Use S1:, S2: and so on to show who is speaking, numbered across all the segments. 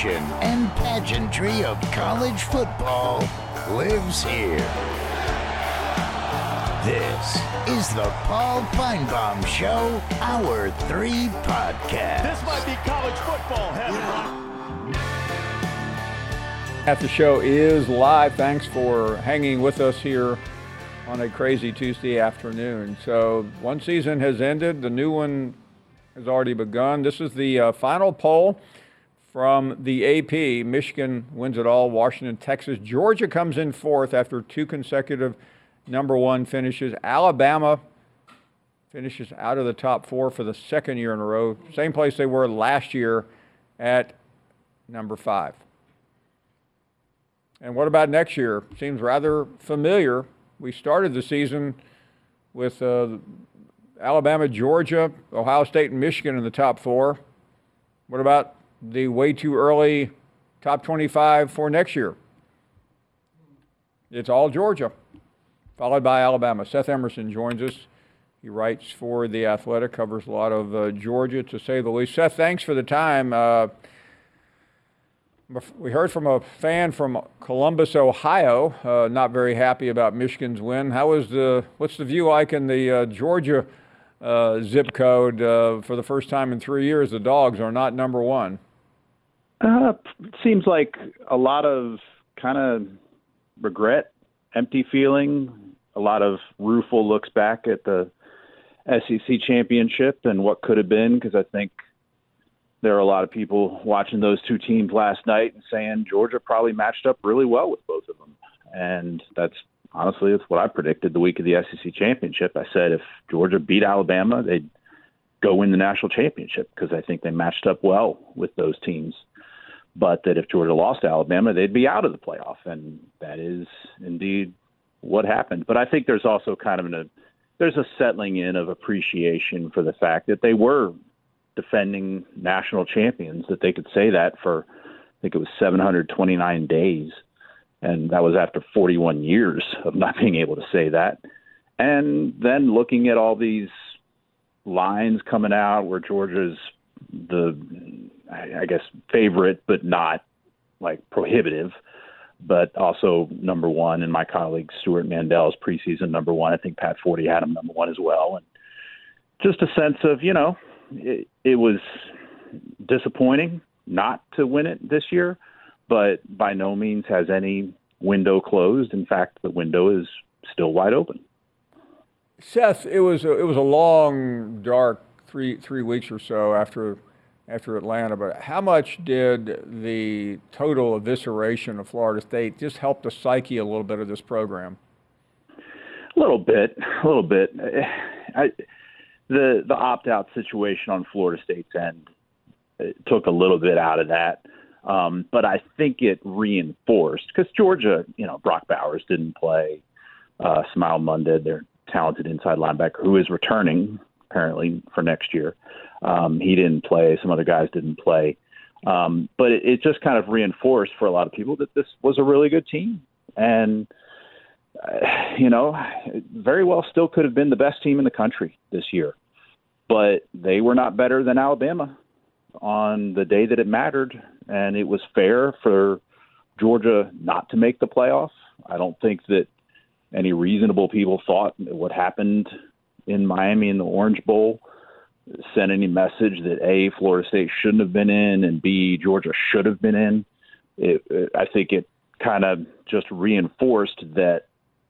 S1: Pride, passion, and pageantry of college football lives here. This is the Paul Finebaum Show, Hour 3 podcast.
S2: This might be college football heaven.
S3: At the show is live. Thanks for hanging with us here on a crazy Tuesday afternoon. So, one season has ended, the new one has already begun. This is the uh, final poll from the AP. Michigan wins it all, Washington, Texas. Georgia comes in fourth after two consecutive number one finishes. Alabama finishes out of the top four for the second year in a row. Same place they were last year at number five. And what about next year? Seems rather familiar. We started the season with uh, Alabama, Georgia, Ohio State, and Michigan in the top four. What about the way too early top 25 for next year? It's all Georgia followed by Alabama. Seth Emerson joins us. He writes for The Athletic, covers a lot of uh, Georgia, to say the least. Seth, thanks for the time. Uh, we heard from a fan from Columbus, Ohio, uh, not very happy about Michigan's win. How is the what's the view like in the uh, Georgia uh, zip code uh, for the first time in three years? The Dogs are not number one.
S4: Uh, seems like a lot of kind of regret, empty feeling, a lot of rueful looks back at the SEC championship and what could have been because I think there are a lot of people watching those two teams last night and saying Georgia probably matched up really well with both of them. And that's honestly that's what I predicted the week of the SEC championship. I said if Georgia beat Alabama, they'd go win the national championship because I think they matched up well with those teams. But that if Georgia lost to Alabama, they'd be out of the playoff, and that is indeed what happened. But I think there's also kind of a there's a settling in of appreciation for the fact that they were defending national champions, that they could say that for I think it was 729 days, and that was after 41 years of not being able to say that. And then looking at all these lines coming out where Georgia's the I guess favorite, but not like prohibitive but also number one. And my colleague Stewart Mandel's preseason number one. I think Pat Forde had him number one as well. And just a sense of, you know, it, it was disappointing not to win it this year, but by no means has any window closed. In fact, the window is still wide open.
S3: Seth, it was a, it was a long, dark three three weeks or so after after Atlanta, but how much did the total evisceration of Florida State just help the psyche a little bit of this program?
S4: A little bit, a little bit. I, the the opt out situation on Florida State's end took a little bit out of that, um, but I think it reinforced because Georgia, you know, Brock Bowers didn't play. Uh, Smael Mondon, their talented inside linebacker, who is returning apparently for next year. Um, he didn't play. Some other guys didn't play. Um, but it, it just kind of reinforced for a lot of people that this was a really good team. And, uh, you know, very well still could have been the best team in the country this year. But they were not better than Alabama on the day that it mattered. And it was fair for Georgia not to make the playoff. I don't think that any reasonable people thought what happened in Miami in the Orange Bowl sent any message that a Florida State shouldn't have been in and b Georgia should have been in. It, it, I think it kind of just reinforced that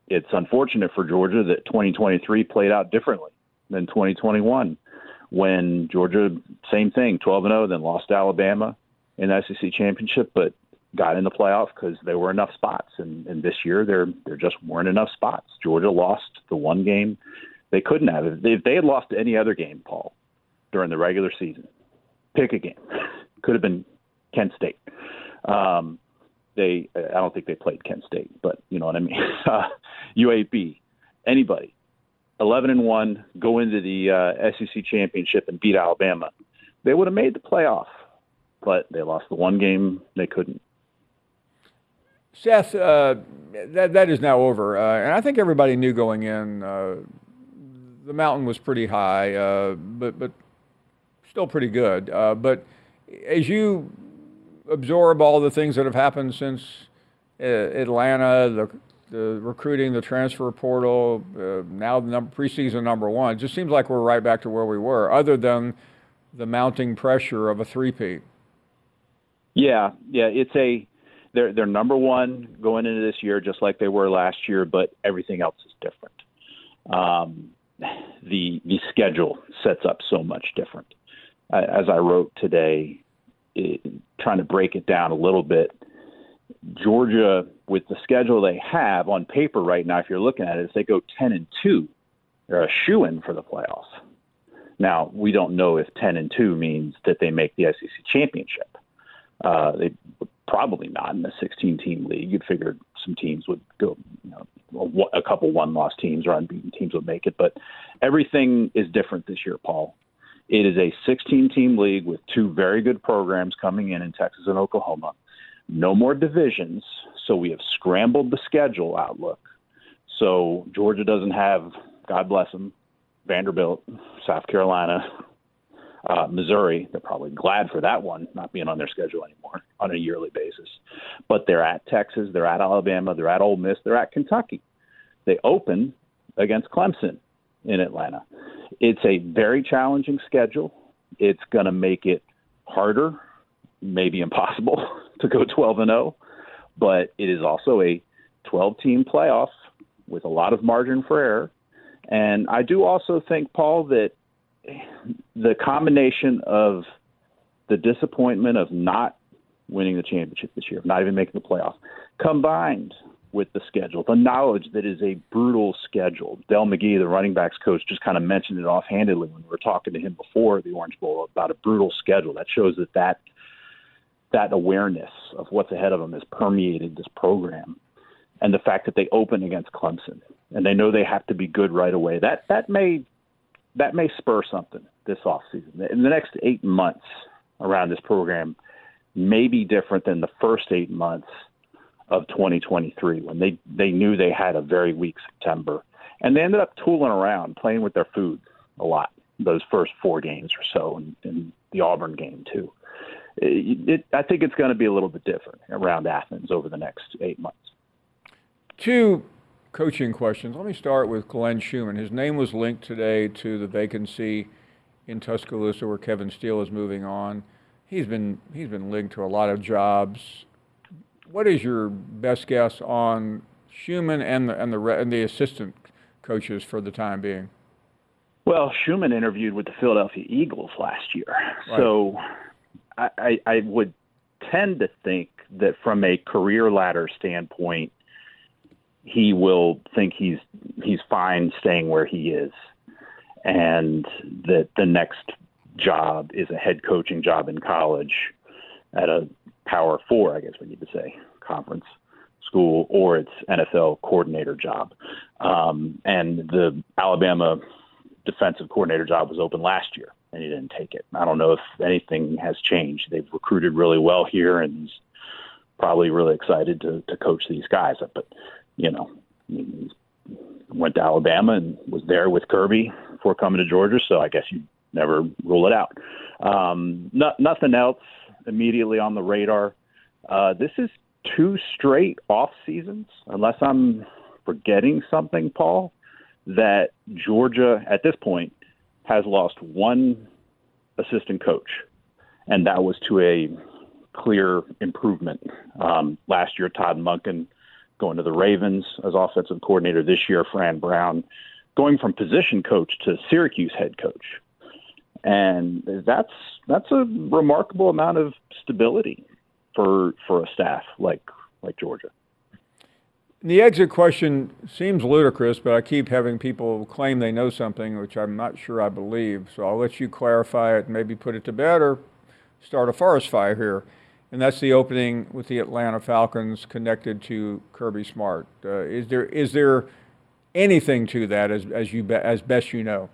S4: it's unfortunate for Georgia that 2023 played out differently than 2021 when Georgia same thing 12 and 0 then lost to Alabama in the SEC championship but got in the playoff because there were enough spots and, and this year there there just weren't enough spots. Georgia lost the one game they couldn't have if they had lost any other game, Paul during the regular season, pick a game. Could have been Kent State. Um, they, I don't think they played Kent State, but you know what I mean. Uh, UAB, anybody, 11 and one, go into the uh, SEC championship and beat Alabama. They would have made the playoff, but they lost the one game they couldn't.
S3: Seth, uh, that that is now over, uh, and I think everybody knew going in. Uh, the mountain was pretty high, uh, but but still pretty good. Uh, but as you absorb all the things that have happened since uh, Atlanta, the the recruiting, the transfer portal, now the number, preseason number one, it just seems like we're right back to where we were, other than the mounting pressure of a three-peat.
S4: Yeah, yeah, it's a they're they're number one going into this year, just like they were last year, but everything else is different. Um, the the schedule sets up so much different. As I wrote today, it, trying to break it down a little bit, Georgia with the schedule they have on paper right now, if you're looking at it, if they go ten and two, they're a shoe in for the playoffs. Now we don't know if ten and two means that they make the SEC championship. Uh, they probably not in a 16 team league. You'd figure some teams would go, you know, a couple one loss teams or unbeaten teams would make it. But everything is different this year, Paul. It is a 16 team league with two very good programs coming in in Texas and Oklahoma. No more divisions. So we have scrambled the schedule outlook. So Georgia doesn't have, God bless them, Vanderbilt, South Carolina, uh, Missouri, they're probably glad for that one not being on their schedule anymore on a yearly basis. But they're at Texas, they're at Alabama, they're at Ole Miss, they're at Kentucky. They open against Clemson in Atlanta. It's a very challenging schedule. It's going to make it harder, maybe impossible, to go 12 and 0. But it is also a 12 team playoff with a lot of margin for error. And I do also think, Paul, that the combination of the disappointment of not winning the championship this year, not even making the playoffs, combined with the schedule, the knowledge that is a brutal schedule. Dell McGee, the running backs coach, just kind of mentioned it offhandedly when we were talking to him before the Orange Bowl about a brutal schedule. That shows that that that awareness of what's ahead of them has permeated this program, and the fact that they open against Clemson and they know they have to be good right away. That that may that may spur something this offseason. In the next eight months around this program may be different than the first eight months of 2023 when they, they knew they had a very weak September. And they ended up tooling around, playing with their food a lot those first four games or so, and, and the Auburn game, too. It, it, I think it's going to be a little bit different around Athens over the next eight months.
S3: Two coaching questions. Let me start with Glenn Schumann. His name was linked today to the vacancy in Tuscaloosa where Kevin Steele is moving on. He's been he's been linked to a lot of jobs. What is your best guess on Schumann and the and the and the assistant coaches for the time being?
S4: Well, Schumann interviewed with the Philadelphia Eagles last year, right. so I, I, I would tend to think that from a career ladder standpoint, he will think he's he's fine staying where he is, and that the next job is a head coaching job in college at a Power Four, I guess we need to say, conference school, or it's NFL coordinator job. Um, and the Alabama defensive coordinator job was open last year, and he didn't take it. I don't know if anything has changed. They've recruited really well here, and probably really excited to to coach these guys. But you know, went to Alabama and was there with Kirby before coming to Georgia. So I guess you never rule it out. Um, no, nothing else immediately on the radar. Uh, this is two straight off seasons, unless I'm forgetting something, Paul, that Georgia at this point has lost one assistant coach, and that was to a clear improvement. Um, last year, Todd Monken going to the Ravens as offensive coordinator this year, Fran Brown, going from position coach to Syracuse head coach. And that's that's a remarkable amount of stability for for a staff like like Georgia.
S3: The exit question seems ludicrous, but I keep having people claim they know something, which I'm not sure I believe. So I'll let you clarify it, maybe put it to bed, or start a forest fire here, and that's the opening with the Atlanta Falcons connected to Kirby Smart. Uh, is there is there anything to that as as you be, as best you know?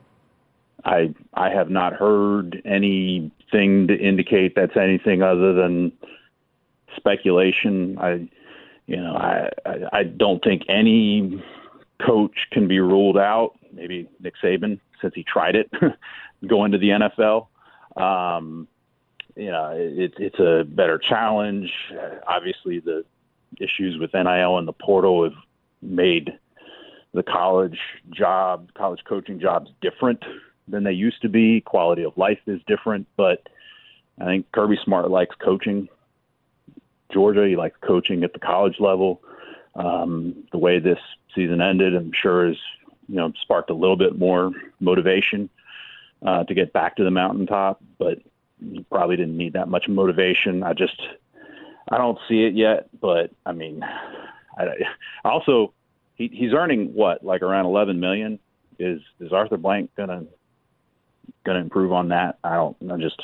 S4: I I have not heard anything to indicate that's anything other than speculation. I you know I I, I don't think any coach can be ruled out. Maybe Nick Saban since he tried it going to the NFL. Um, you know, it, it's a better challenge. Uh, obviously, the issues with NIL and the portal have made the college job, college coaching jobs different than they used to be. Quality of life is different, but I think Kirby Smart likes coaching. Georgia, he likes coaching at the college level. Um, the way this season ended, I'm sure, has you know sparked a little bit more motivation uh, to get back to the mountaintop. But probably didn't need that much motivation. I just I don't see it yet. But I mean, I, also he, he's earning what like around 11 million. Is is Arthur Blank gonna gonna improve on that? I don't. I just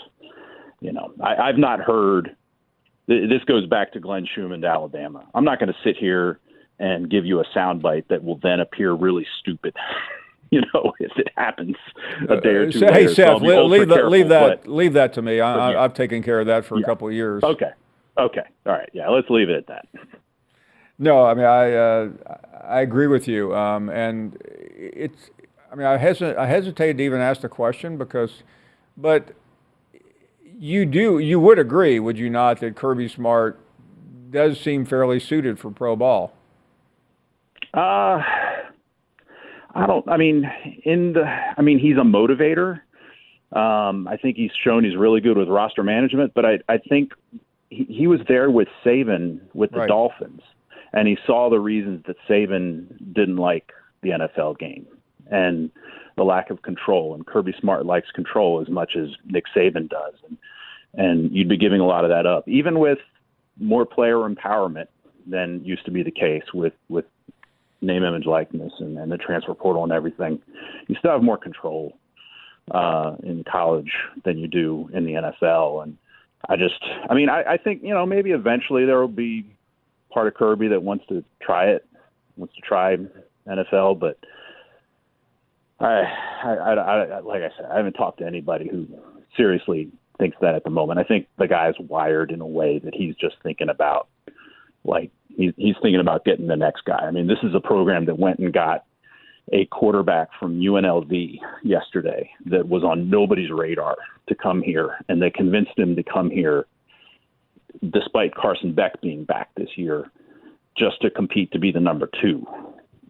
S4: you know I, I've not heard. This goes back to Glenn Schumann to Alabama. I'm not going to sit here and give you a soundbite that will then appear really stupid. you know, if it happens a day or two. Uh,
S3: hey,
S4: later.
S3: Seth,
S4: so
S3: leave,
S4: that,
S3: leave that,
S4: but,
S3: leave that to me. I, have taken care of that for
S4: yeah.
S3: a couple of years.
S4: Okay. Okay. All right. Yeah. Let's leave it at that.
S3: No, I mean, I uh, I agree with you, um, and it's. I mean, I hesitate. I hesitate to even ask the question because, but you do. You would agree, would you not, that Kirby Smart does seem fairly suited for pro ball?
S4: Uh, I don't. I mean, in the. I mean, he's a motivator. Um, I think he's shown he's really good with roster management, but I, I think he, he was there with Saban with the
S3: Right.
S4: Dolphins, and he saw the reasons that Saban didn't like the NFL game and the lack of control. And Kirby Smart likes control as much as Nick Saban does, and and you'd be giving a lot of that up, even with more player empowerment than used to be the case with with name, image, likeness, and, and the transfer portal and everything. You still have more control uh, in college than you do in the NFL. And I just, I mean, I, I think you know maybe eventually there will be part of Kirby that wants to try it, wants to try NFL, but. I, I, I, I, like I said, I haven't talked to anybody who seriously thinks that at the moment. I think the guy's wired in a way that he's just thinking about, like he's he's thinking about getting the next guy. I mean, this is a program that went and got a quarterback from UNLV yesterday that was on nobody's radar to come here, and they convinced him to come here, despite Carson Beck being back this year, just to compete to be the number two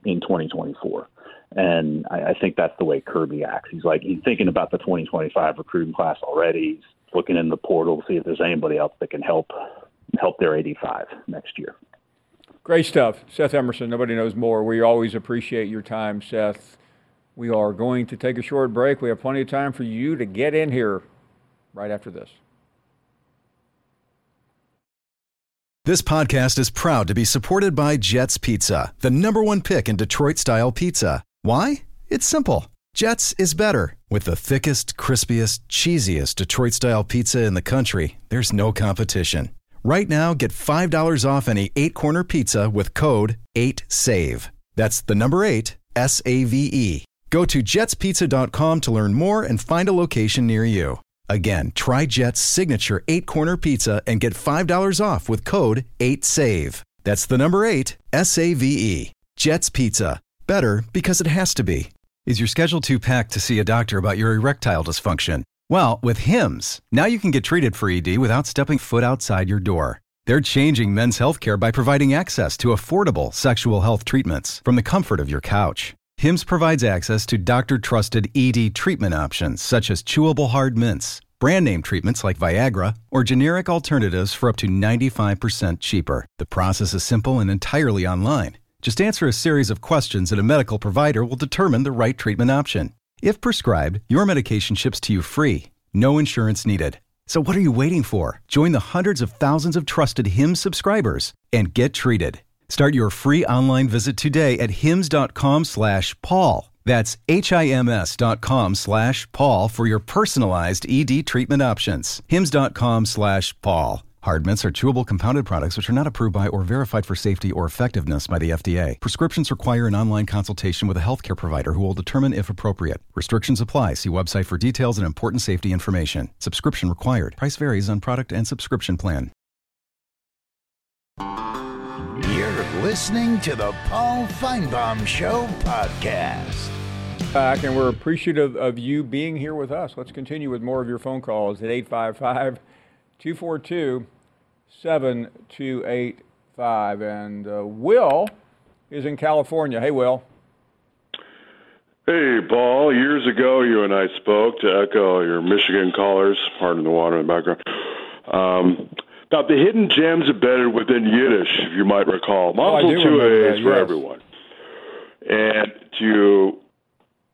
S4: in 2024. And I, I think that's the way Kirby acts. He's like he's thinking about the 2025 recruiting class already. He's looking in the portal to see if there's anybody else that can help help their 85 next year.
S3: Great stuff. Seth Emerson, nobody knows more. We always appreciate your time, Seth. We are going to take a short break. We have plenty of time for you to get in here right after this.
S5: This podcast is proud to be supported by Jets Pizza, the number one pick in Detroit style pizza. Why? It's simple. Jets is better. With the thickest, crispiest, cheesiest Detroit style pizza in the country, there's no competition. Right now, get $5 off any eight corner pizza with code 8SAVE. That's the number eight, S A V E. Go to jetspizza.com to learn more and find a location near you. Again, try Jet's signature eight corner pizza and get $5 off with code 8SAVE. That's the number eight, S A V E. Jet's Pizza. Better because it has to be. Is your schedule too packed to see a doctor about your erectile dysfunction? Well, with HIMS, now you can get treated for ED without stepping foot outside your door. They're changing men's healthcare by providing access to affordable sexual health treatments from the comfort of your couch. HIMS provides access to doctor trusted ED treatment options such as chewable hard mints, brand name treatments like Viagra, or generic alternatives for up to 95% cheaper. The process is simple and entirely online. Just answer a series of questions and a medical provider will determine the right treatment option. If prescribed, your medication ships to you free, no insurance needed. So what are you waiting for? Join the hundreds of thousands of trusted HIMS subscribers and get treated. Start your free online visit today at hims.com slash Paul. That's HIMS dot com slash Paul for your personalized ED treatment options. HIMS.com slash Paul. Hard mints are chewable compounded products which are not approved by or verified for safety or effectiveness by the FDA. Prescriptions require an online consultation with a healthcare provider who will determine if appropriate. Restrictions apply. See website for details and important safety information. Subscription required. Price varies on product and subscription plan.
S1: You're listening to the Paul Finebaum Show podcast.
S3: Back, and we're appreciative of you being here with us. Let's continue with more of your phone calls at 855 242 7285. And uh, Will is in California. Hey, Will.
S6: Hey, Paul. Years ago, you and I spoke to echo your Michigan callers, pardon the water in the background, um, about the hidden gems embedded within Yiddish, if you might recall.
S3: Oh,
S6: Mazel
S3: remember
S6: tov is for everyone. And to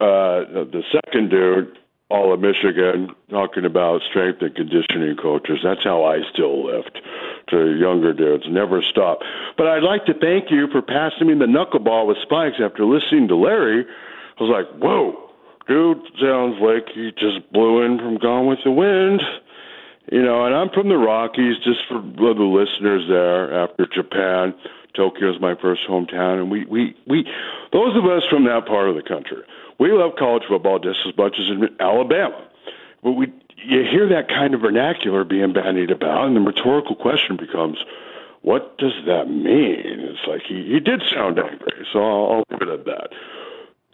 S6: uh, the second dude, all of Michigan, talking about strength and conditioning coaches. That's how I still lift to younger dudes. Never stop. But I'd like to thank you for passing me the knuckleball with spikes after listening to Larry. I was like, whoa, dude sounds like he just blew in from Gone with the Wind. You know, and I'm from the Rockies, just for the listeners there after Japan. Tokyo is my first hometown, and we, we, we, those of us from that part of the country, we love college football just as much as in Alabama. But we, you hear that kind of vernacular being bandied about, and the rhetorical question becomes, what does that mean? It's like he, he did sound angry, so I'll, I'll leave it at that.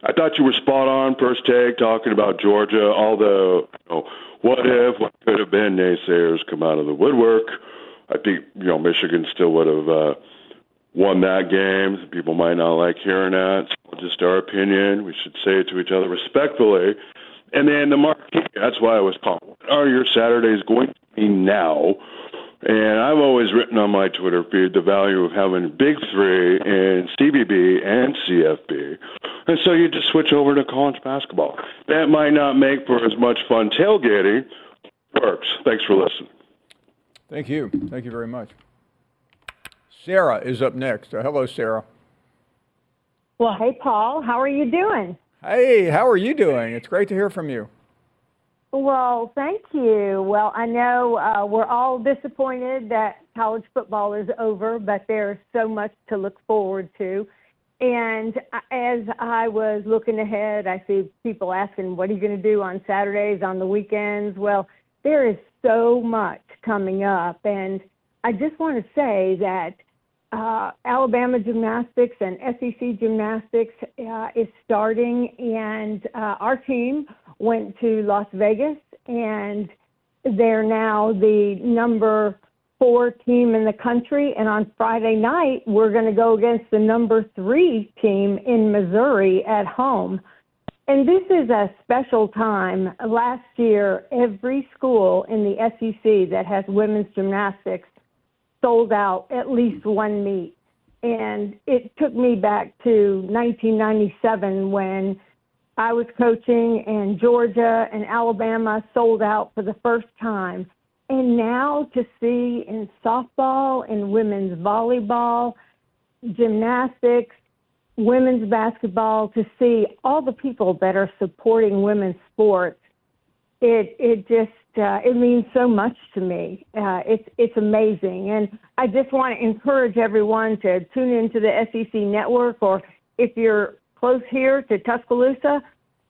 S6: I thought you were spot on first take talking about Georgia. The you know, what if, what could have been naysayers come out of the woodwork. I think you know Michigan still would have uh, won that game. People might not like hearing that. Just our opinion. We should say it to each other respectfully. And then the marquee. That's why I was. What are your Saturdays going to be now? And I've always written on my Twitter feed the value of having big three in CBB and CFB. And so you just switch over to college basketball. That might not make for as much fun tailgating. Works. Thanks for listening.
S3: Thank you. Thank you very much. Sarah is up next. Uh, hello, Sarah.
S7: Well, hey, Paul, how are you doing?
S3: Hey, how are you doing? It's great to hear from you.
S7: Well, thank you. Well, I know uh, we're all disappointed that college football is over, but there's so much to look forward to. And as I was looking ahead, I see people asking, what are you going to do on Saturdays, on the weekends? Well, there is so much coming up. And I just want to say that uh, Alabama gymnastics and SEC gymnastics uh, is starting, and uh, our team went to Las Vegas, and they're now the number four team in the country. And on Friday night, we're going to go against the number three team in Missouri at home. And this is a special time. Last year, every school in the SEC that has women's gymnastics sold out at least one meet. And it took me back to 1997 when I was coaching and Georgia and Alabama sold out for the first time. And now to see in softball and women's volleyball, gymnastics, women's basketball, to see all the people that are supporting women's sports, it it just uh, it means so much to me. Uh, it's it's amazing, and I just want to encourage everyone to tune into the SEC network, or if you're close here to Tuscaloosa,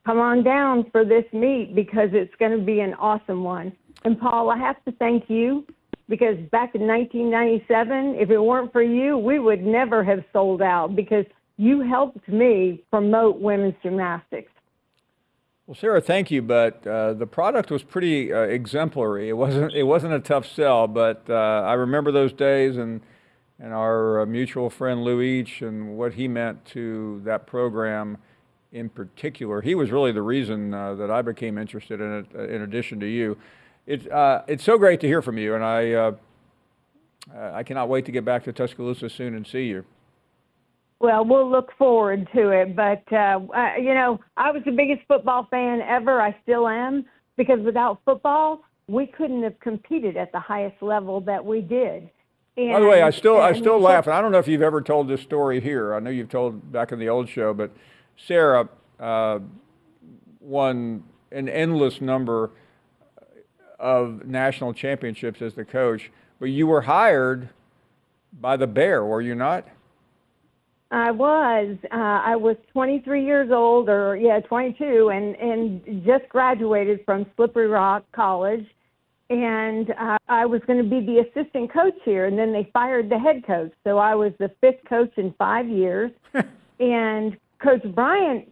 S7: come on down for this meet because it's going to be an awesome one. And Paul, I have to thank you because back in 1997, if it weren't for you, we would never have sold out because you helped me promote women's gymnastics.
S3: Well, Sarah, thank you. But uh, the product was pretty uh, exemplary. It wasn't. It wasn't a tough sell. But uh, I remember those days and and our uh, mutual friend Lou Each and what he meant to that program in particular. He was really the reason uh, that I became interested in it. uh, In addition to you, it's uh, it's so great to hear from you, and I I cannot wait to get back to Tuscaloosa soon and see you.
S7: Well, we'll look forward to it. But, uh, uh, you know, I was the biggest football fan ever. I still am because without football, we couldn't have competed at the highest level that we did. And,
S3: By the way, I still I still laugh, and I don't know if you've ever told this story here. I know you've told back in the old show, but Sarah, uh, won an endless number of national championships as the coach, but you were hired by the Bear, were you not?
S7: I was. Uh, I was 23 years old, or yeah, 22, and and just graduated from Slippery Rock College, and uh, I was going to be the assistant coach here, and then they fired the head coach, so I was the fifth coach in five years, and Coach Bryant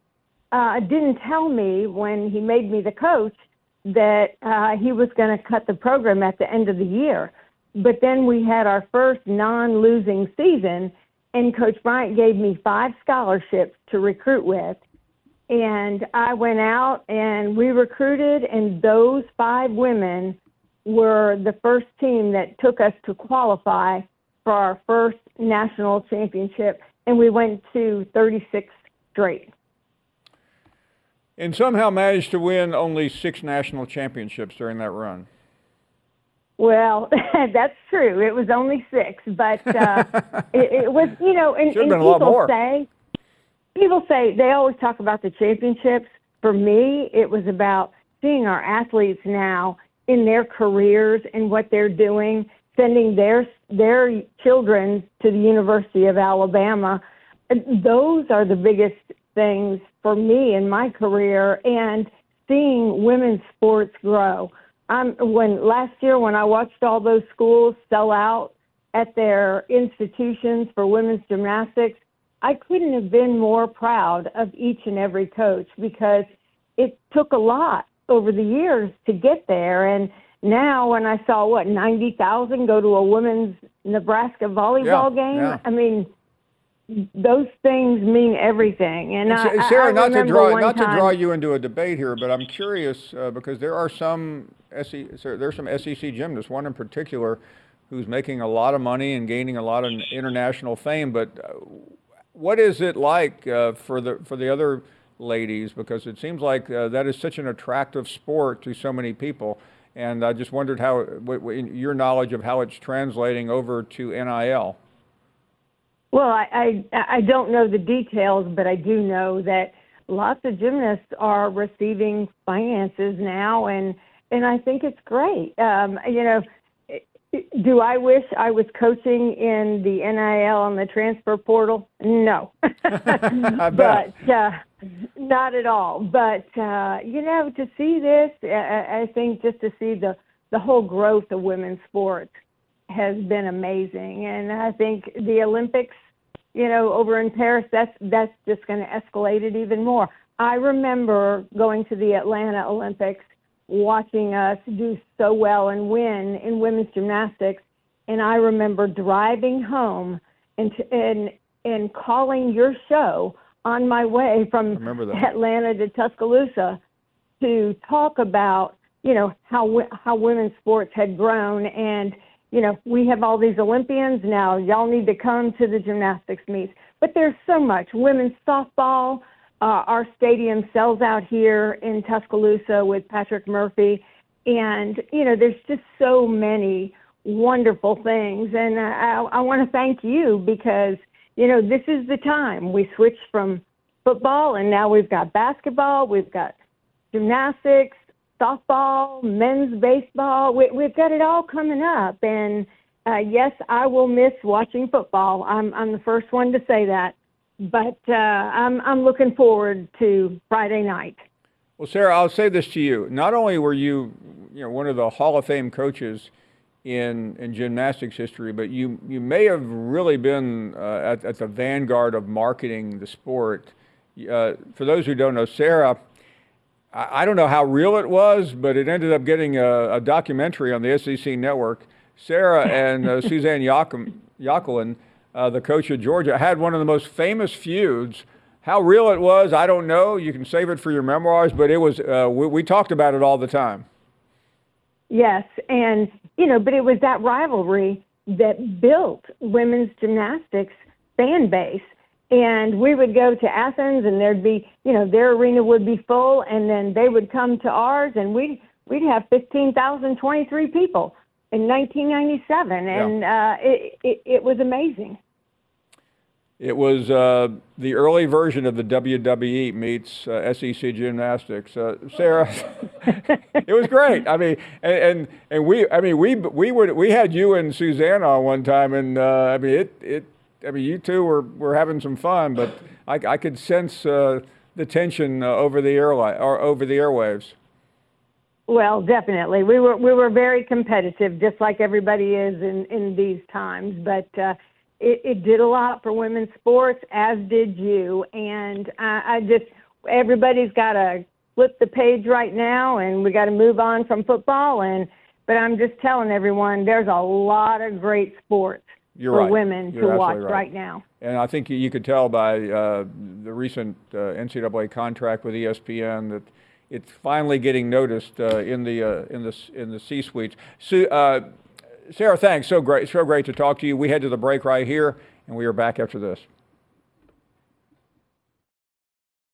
S7: uh, didn't tell me when he made me the coach that uh, he was going to cut the program at the end of the year. But then we had our first non-losing season, and Coach Bryant gave me five scholarships to recruit with. And I went out and we recruited, and those five women were the first team that took us to qualify for our first national championship, and we went to 36 straight.
S3: And somehow managed to win only six national championships during that run.
S7: Well, that's true. It was only six, but uh, it, it was, you know, and, and people say, people say they always talk about the championships. For me, it was about seeing our athletes now in their careers and what they're doing, sending their their children to the University of Alabama. Those are the biggest things for me in my career, and seeing women's sports grow. I'm when last year when I watched all those schools sell out at their institutions for women's gymnastics, I couldn't have been more proud of each and every coach because it took a lot over the years to get there. And now when I saw what ninety thousand go to a women's Nebraska volleyball
S3: yeah,
S7: game,
S3: yeah.
S7: I mean those things mean everything. And I,
S3: Sarah,
S7: I
S3: not to draw not
S7: time,
S3: to draw you into a debate here, but I'm curious uh, because there are some There's some SEC gymnasts, one in particular, who's making a lot of money and gaining a lot of international fame. But uh, what is it like uh, for the for the other ladies? Because it seems like uh, that is such an attractive sport to so many people. And I just wondered how, your knowledge of how it's translating over to NIL.
S7: Well, I, I I don't know the details, but I do know that lots of gymnasts are receiving finances now, and and I think it's great. Um, you know, do I wish I was coaching in the NIL and the transfer portal? No, but uh, not at all. But uh, you know, to see this, I, I think just to see the the whole growth of women's sports has been amazing, and I think the Olympics you know, over in Paris, that's that's just going to escalate it even more. I remember going to the Atlanta Olympics, watching us do so well and win in women's gymnastics, and I remember driving home and and and calling your show on my way from Atlanta to Tuscaloosa to talk about you know how how women's sports had grown and you know, we have all these Olympians now. Y'all need to come to the gymnastics meets. But there's so much. Women's softball, uh, our stadium sells out here in Tuscaloosa with Patrick Murphy. And, you know, there's just so many wonderful things. And I, I want to thank you because, you know, this is the time. We switched from football and now we've got basketball, we've got gymnastics, softball, men's baseball. We, we've got it all coming up. And uh, yes, I will miss watching football. I'm, I'm the first one to say that. But uh, I'm, I'm looking forward to Friday night.
S3: Well, Sarah, I'll say this to you. Not only were you, you know, one of the Hall of Fame coaches in, in gymnastics history, but you, you may have really been uh, at, at the vanguard of marketing the sport. Uh, for those who don't know, Sarah I don't know how real it was, but it ended up getting a, a documentary on the SEC network. Sarah and uh, Suzanne Yoculan, uh, the coach of Georgia, had one of the most famous feuds. How real it was, I don't know. You can save it for your memoirs, but it was. Uh, we, we talked about it all the time.
S7: Yes, and you know, but it was that rivalry that built women's gymnastics fan base and we would go to Athens and there'd be, you know, their arena would be full and then they would come to ours and we'd, we'd have 15,023 people in 1997 and uh, it, it, it was amazing.
S3: it was uh, the early version of the WWE meets uh, SEC gymnastics. Uh, Sarah, it was great. I mean, and, and, and we, I mean, we we would we had you and Suzanne on one time, and uh, I mean, it it. I mean, you two were, were having some fun, but I, I could sense uh, the tension uh, over the airline or over the airwaves.
S7: Well, definitely, we were we were very competitive, just like everybody is in in these times. But uh, it, it did a lot for women's sports, as did you. And I, I just, everybody's got to flip the page right now, and we got to move on from football. And but I'm just telling everyone, there's a lot of great sports
S3: You're
S7: for
S3: right.
S7: women
S3: You're
S7: to watch
S3: absolutely
S7: right. now.
S3: And I think you could tell by uh, the recent uh, NCAA contract with ESPN that it's finally getting noticed uh, in the uh, in the in the C-suites. So, uh, Sarah, thanks. So great, so great to talk to you. We head to the break right here, and we are back after this.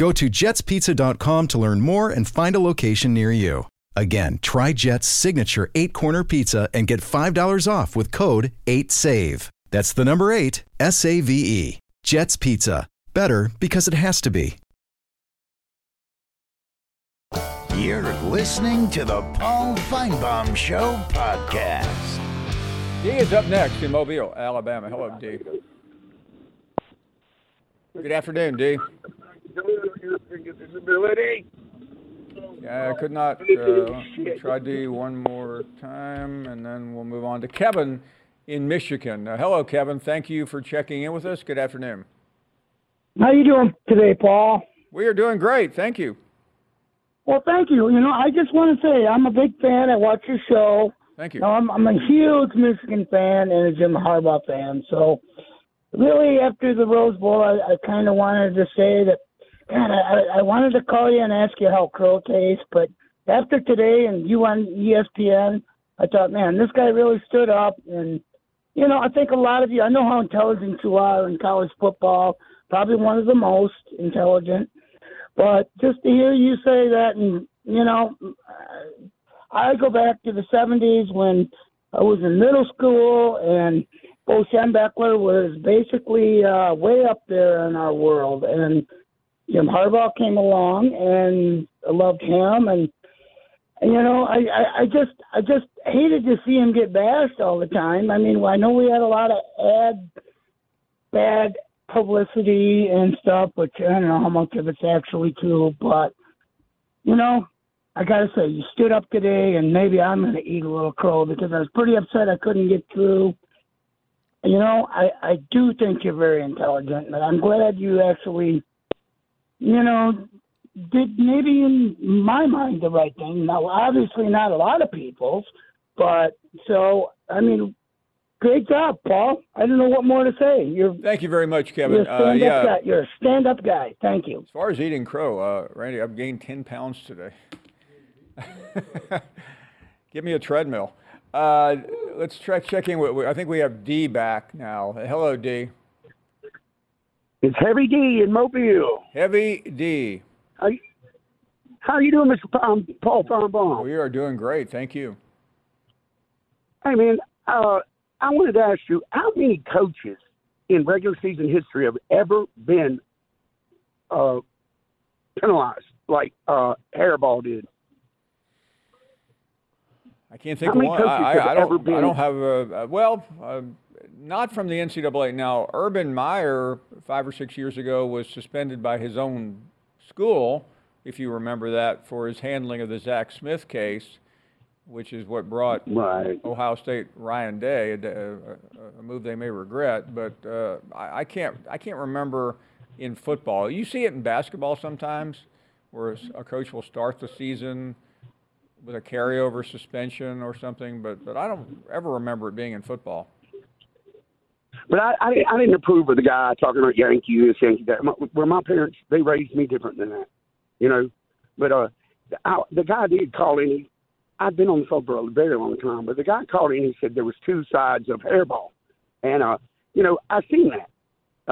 S5: Go to jetspizza.com to learn more and find a location near you. Again, try Jet's signature eight corner pizza and get $5 off with code 8SAVE. That's the number eight, S A V E. Jet's Pizza. Better because it has to be.
S1: You're listening to the Paul Finebaum Show podcast.
S3: Dee is up next in Mobile, Alabama. Hello, Dee. Good afternoon, Dee. Yeah, I could not. Uh, try D one more time, and then we'll move on to Kevin in Michigan. Uh, hello, Kevin. Thank you for checking in with us. Good afternoon.
S8: How are you doing today, Paul?
S3: We are doing great. Thank you.
S8: Well, thank you. You know, I just want to say I'm a big fan. I watch your show.
S3: Thank you.
S8: I'm, I'm a huge Michigan fan and a Jim Harbaugh fan. So, really, after the Rose Bowl, I, I kind of wanted to say that, man, I, I wanted to call you and ask you how Crow tastes. But after today and you on ESPN, I thought, man, this guy really stood up. And, you know, I think a lot of you, I know how intelligent you are in college football, probably one of the most intelligent. But just to hear you say that, and, you know, I go back to the 70s when I was in middle school and Bo Schembechler was basically uh, way up there in our world. And Jim Harbaugh came along and I loved him. And, you know, I, I, I just I just hated to see him get bashed all the time. I mean, I know we had a lot of ad, bad publicity and stuff, but I don't know how much of it's actually true. But, you know, I got to say, you stood up today, and maybe I'm to eat a little crow because I was pretty upset I couldn't get through. You know, I, I do think you're very intelligent, and I'm glad you actually, you know, did maybe in my mind the right thing. Now, obviously, not a lot of people's, but so, I mean, great job, Paul. I don't know what more to say. You're,
S3: Thank you very much, Kevin.
S8: you're a stand-up
S3: Uh, yeah.
S8: guy. You're a stand-up guy. Thank you.
S3: As far as eating crow, uh, Randy, I've gained 10 pounds today. Give me a treadmill. Uh, let's try checking. With, I think we have D back now. Hello, D.
S9: It's Heavy D in Mobile.
S3: Heavy D.
S9: How you, how you doing, Mr. Um, Paul Farnbaum?
S3: We are doing great. Thank you.
S9: Hey, man, uh, I wanted to ask you, how many coaches in regular season history have ever been uh, penalized like uh, Hairball did?
S3: I can't think
S9: How
S3: of
S9: many
S3: one.
S9: coaches
S3: I,
S9: have
S3: I, I don't.
S9: ever been-
S3: I don't have a. Uh, well, uh, not from the NCAA. Now, Urban Meyer, five or six years ago, was suspended by his own school if you remember that, for his handling of the Zach Smith case, which is what brought
S9: right.
S3: Ohio State Ryan Day, a, a move they may regret. But uh, I, I, can't I can't remember in football. You see it in basketball sometimes, where a coach will start the season with a carryover suspension or something, but but I don't ever remember it being in football.
S9: But I, I, I didn't approve of the guy talking about Yankee this, Yankee that. My, where my parents, they raised me different than that, you know. But uh, I, the guy did call in. He, I've been on the phone for a very long time, but the guy called in. He said there was two sides of Harbaugh, and uh, you know, I seen that.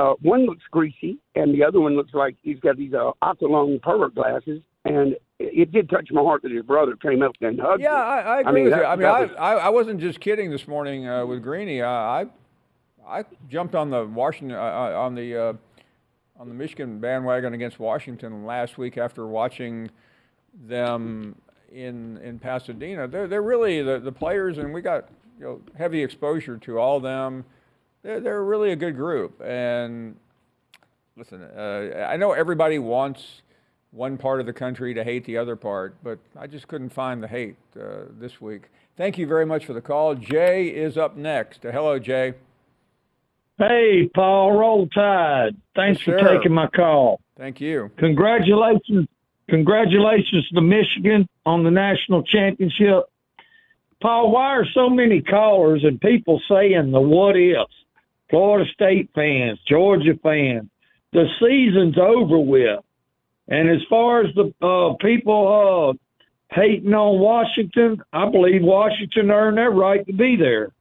S9: Uh, one looks greasy, and the other one looks like he's got these uh, Aqualung pervert glasses. And it, did touch my heart that his brother came up and hugged
S3: yeah,
S9: him.
S3: Yeah, I, I, agree
S9: I mean,
S3: with
S9: that,
S3: you. I mean,
S9: was,
S3: I, I wasn't just kidding this morning uh, with Greeny. I, I I jumped on the Washington uh, uh, on the uh, on the Michigan bandwagon against Washington last week after watching them in in Pasadena. They're they're really the, the players, and we got you know heavy exposure to all them. They're they're really a good group. And listen, uh, I know everybody wants one part of the country to hate the other part, but I just couldn't find the hate uh, this week. Thank you very much for the call. Jay is up next. hello, Jay.
S10: Hey, Paul, roll tide. Thanks
S3: yes,
S10: for taking my call.
S3: Thank you.
S10: Congratulations. Congratulations to Michigan on the national championship. Paul, why are so many callers and people saying the what ifs? Florida State fans, Georgia fans. The season's over with. And as far as the uh, people uh, hating on Washington, I believe Washington earned their right to be there.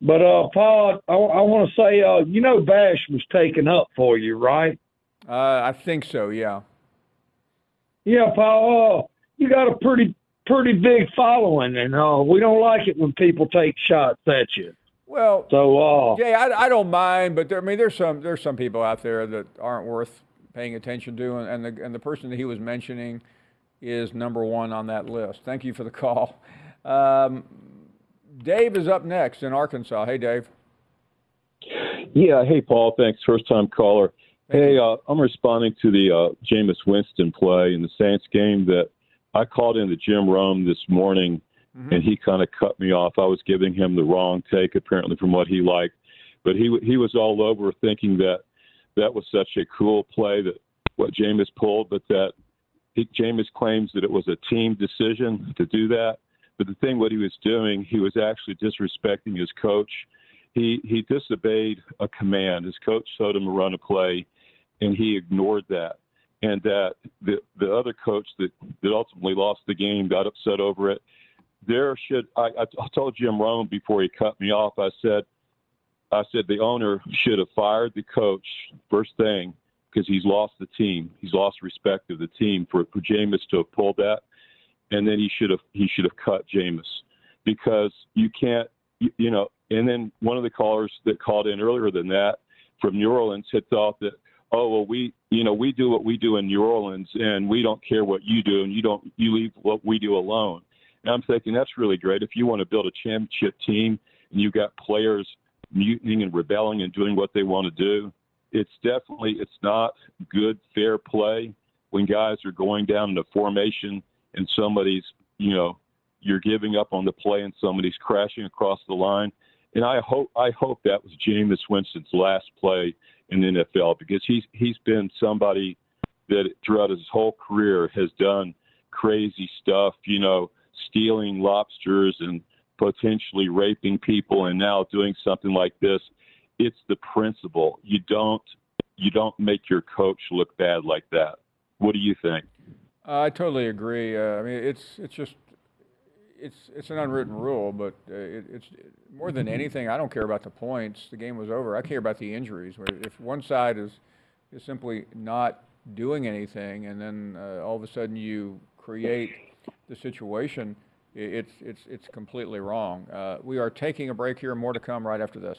S10: But uh, Paul, I, I want to say, uh, you know, Bash was taken up for you, right?
S3: Uh, I think so. Yeah.
S10: Yeah, Paul. Uh, you got a pretty pretty big following, and uh, we don't like it when people take shots at you.
S3: Well,
S10: so uh,
S3: Jay, I, I don't mind, but there, I mean, there's some there's some people out there that aren't worth paying attention to, and, and the and the person that he was mentioning is number one on that list. Thank you for the call. Um, Dave is up next in Arkansas. Hey, Dave.
S11: Yeah. Hey, Paul. Thanks. First time caller.
S3: Thank
S11: hey, uh, I'm responding to the uh, Jameis Winston play in the Saints game that I called in to Jim Rome this morning, mm-hmm. and he kind of cut me off. I was giving him the wrong take, apparently, from what he liked. But he he was all over thinking that that was such a cool play that what Jameis pulled, but that he, Jameis claims that it was a team decision to do that. But the thing, what he was doing, he was actually disrespecting his coach. He he disobeyed a command. His coach told him to run a play, and he ignored that. And that the the other coach that that ultimately lost the game got upset over it. There should I, I told Jim Rome before he cut me off. I said I said the owner should have fired the coach first thing because he's lost the team. He's lost respect of the team for for Jameis to have pulled that and then he should have he should have cut Jameis because you can't you, know. And then one of the callers that called in earlier than that from New Orleans had thought that oh well we you know we do what we do in New Orleans and we don't care what you do and you don't you leave what we do alone. And I'm thinking that's really great if you want to build a championship team and you got players mutinying and rebelling and doing what they want to do. It's definitely it's not good fair play when guys are going down in a formation and somebody's, you know, you're giving up on the play and somebody's crashing across the line. And I hope I hope that was Jameis Winston's last play in the NFL because he's he's been somebody that throughout his whole career has done crazy stuff, you know, stealing lobsters and potentially raping people and now doing something like this. It's the principle. You don't you don't make your coach look bad like that. What do you think?
S3: I totally agree. Uh, I mean, it's it's just it's it's an unwritten rule, but uh, it, it's more than anything. I don't care about the points. The game was over. I care about the injuries. Where if one side is is simply not doing anything, and then uh, all of a sudden you create the situation, it's it's it's completely wrong. Uh, we are taking a break here. More to come right after this.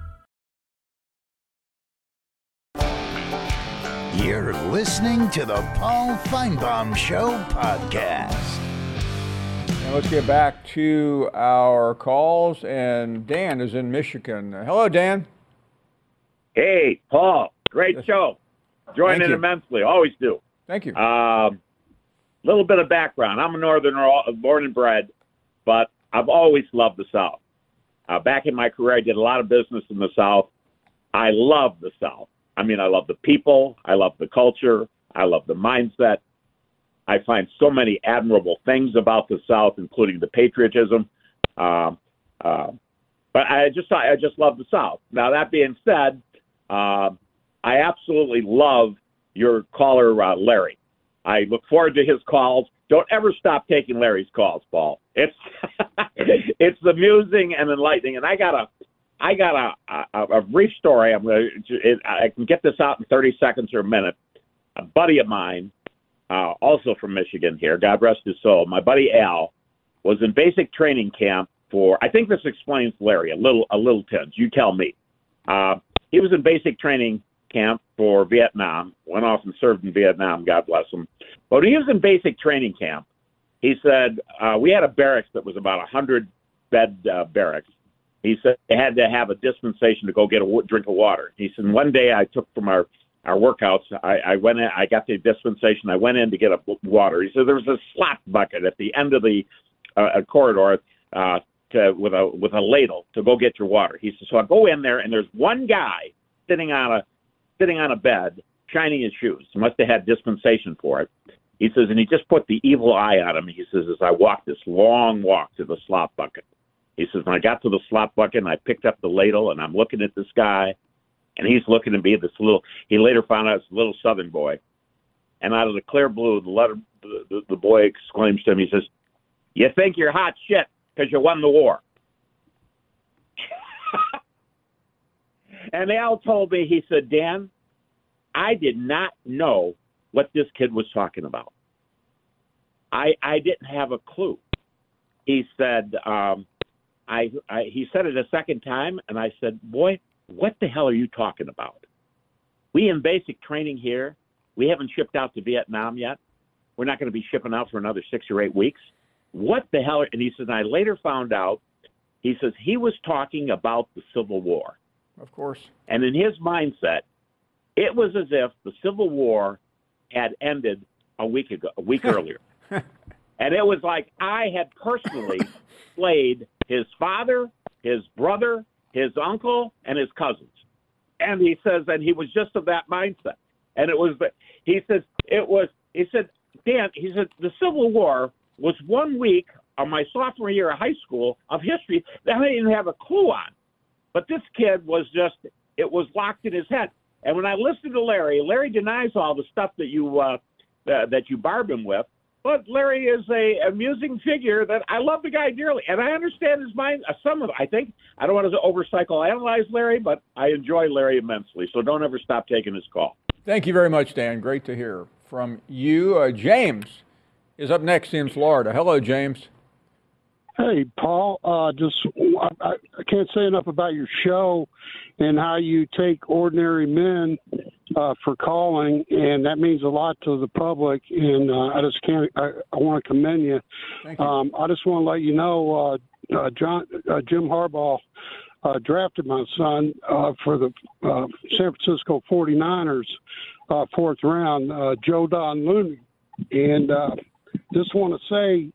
S12: You're listening to the Paul Finebaum Show podcast.
S3: Now let's get back to our calls, and Dan is in Michigan. Hello, Dan.
S4: Hey, Paul. Great show. Join in immensely. Always do.
S3: Thank you.
S4: Um, little bit of background. I'm a northerner, born and bred, but I've always loved the South. Uh, back in my career, I did a lot of business in the South. I love the South. I mean, I love the people. I love the culture. I love the mindset. I find so many admirable things about the South, including the patriotism. Um, uh, but I just I just love the South. Now that being said, uh, I absolutely love your caller, uh, Larry. I look forward to his calls. Don't ever stop taking Larry's calls, Paul. It's it's amusing and enlightening. And I got a I got a a, a brief story. I'm going to I can get this out in 30 seconds or a minute. A buddy of mine, uh, also from Michigan here, God rest his soul. My buddy Al was in basic training camp for. I think this explains Larry a little a little tinge. You tell me. Uh, he was in basic training camp for Vietnam. Went off and served in Vietnam. God bless him. But when he was in basic training camp, he said uh, we had a barracks that was about a hundred bed uh, barracks. He said they had to have a dispensation to go get a drink of water. He said one day I took from our our workouts. I, I went in. I got the dispensation. I went in to get a water. He said there was a slop bucket at the end of the uh, uh, corridor uh, to, with a with a ladle to go get your water. He said so. I go in there and there's one guy sitting on a sitting on a bed shining his shoes. He must have had dispensation for it. He says, and he just put the evil eye on him. He says, as I walked this long walk to the slop bucket. He says, when I got to the slop bucket and I picked up the ladle and I'm looking at this guy and he's looking at me, this little, he later found out it's a little southern boy. And out of the clear blue, the letter, the, the, boy exclaims to him, he says, you think you're hot shit because you won the war. and Al told me, he said, Dan, I did not know what this kid was talking about. I I didn't have a clue. He said, um, I, I he said it a second time, and I said, boy, what the hell are you talking about? We in basic training here, we haven't shipped out to Vietnam yet. We're not going to be shipping out for another six or eight weeks. What the hell? And he says, and I later found out. He says he was talking about the Civil War.
S3: Of course.
S4: And in his mindset, it was as if the Civil War had ended a week ago, a week earlier. And it was like I had personally slayed his father, his brother, his uncle, and his cousins. And he says, and he was just of that mindset. And it was, he says, it was, he said, Dan, he said, the Civil War was one week of my sophomore year of high school of history that I didn't have a clue on. But this kid was just, it was locked in his head. And when I listened to Larry, Larry denies all the stuff that you, uh, uh, that you barb him with. But Larry is a amusing figure that I love the guy dearly, and I understand his mind. Uh, some of I think I don't want to overcycle analyze Larry, but I enjoy Larry immensely. So don't ever stop taking his call.
S3: Thank you very much, Dan. Great to hear from you. Uh, James is up next in Florida. Hello, James.
S13: Hey, Paul. Uh, just I, I can't say enough about your show and how you take ordinary men uh, for calling, and that means a lot to the public. And uh, I just can't. I, I want to commend you.
S3: Thank you.
S13: Um, I just want to let you know, uh, uh, John uh, Jim Harbaugh uh, drafted my son uh, for the uh, San Francisco 49ers uh, fourth round, uh, Joe Don Looney. And uh, just want to say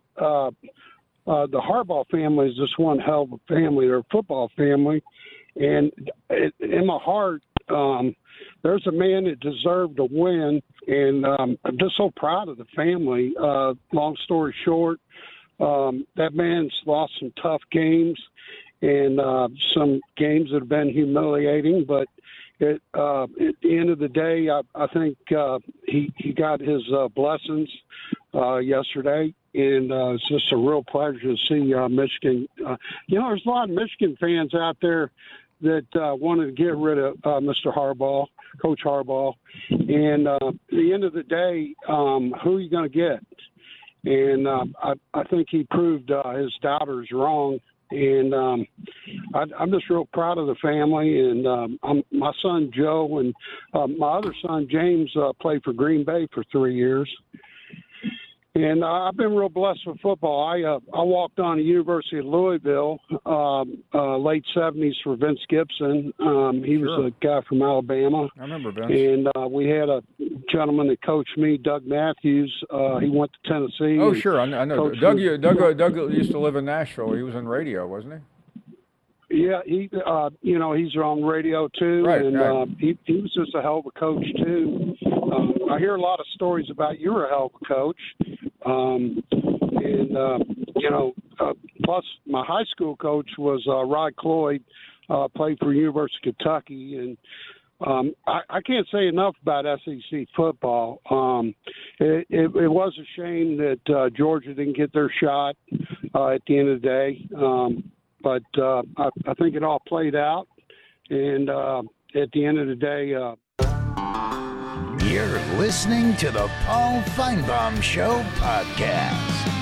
S13: uh, the Harbaugh family is just one hell of a family. They're a football family. And it, in my heart, um, there's a man that deserved to win, and um, I'm just so proud of the family. Uh, long story short, um, that man's lost some tough games and uh, some games that have been humiliating, but it, uh, at the end of the day, I, I think uh, he he got his uh, blessings uh, yesterday, and uh, it's just a real pleasure to see uh, Michigan. Uh, you know, there's a lot of Michigan fans out there that uh, wanted to get rid of uh, Mr. Harbaugh, Coach Harbaugh, and uh, at the end of the day, um, who are you going to get? And uh, I, I think he proved uh, his doubters wrong. And um, I, I'm just real proud of the family. And um, I'm, my son Joe and uh, my other son James uh, played for Green Bay for three years. And I've been real blessed with football. I uh, I walked on the University of Louisville, um, uh, late '70s for Vince Gibson. Um, he was a guy from Alabama.
S3: I remember Vince.
S13: And uh, we had a gentleman that coached me, Doug Matthews. Uh, he went to Tennessee.
S3: Oh, sure. I know. I know. Doug,
S13: me.
S3: Doug, uh, Doug used to live in Nashville. He was in radio, wasn't he?
S13: Yeah, he, uh, you know, he's on radio too,
S3: Right,
S13: and
S3: right.
S13: Uh, he, he was just a hell of a coach too. Um, I hear a lot of stories about you were a hell of a coach, um, and uh, you know, uh, plus my high school coach was uh, Rod Cloyd, uh, played for University of Kentucky, and um, I, I can't say enough about SEC football. Um, it, it, it was a shame that uh, Georgia didn't get their shot uh, at the end of the day. Um, but uh, I, I think it all played out. And uh, at the end of the day, uh,
S12: You're listening to the Paul Finebaum Show podcast.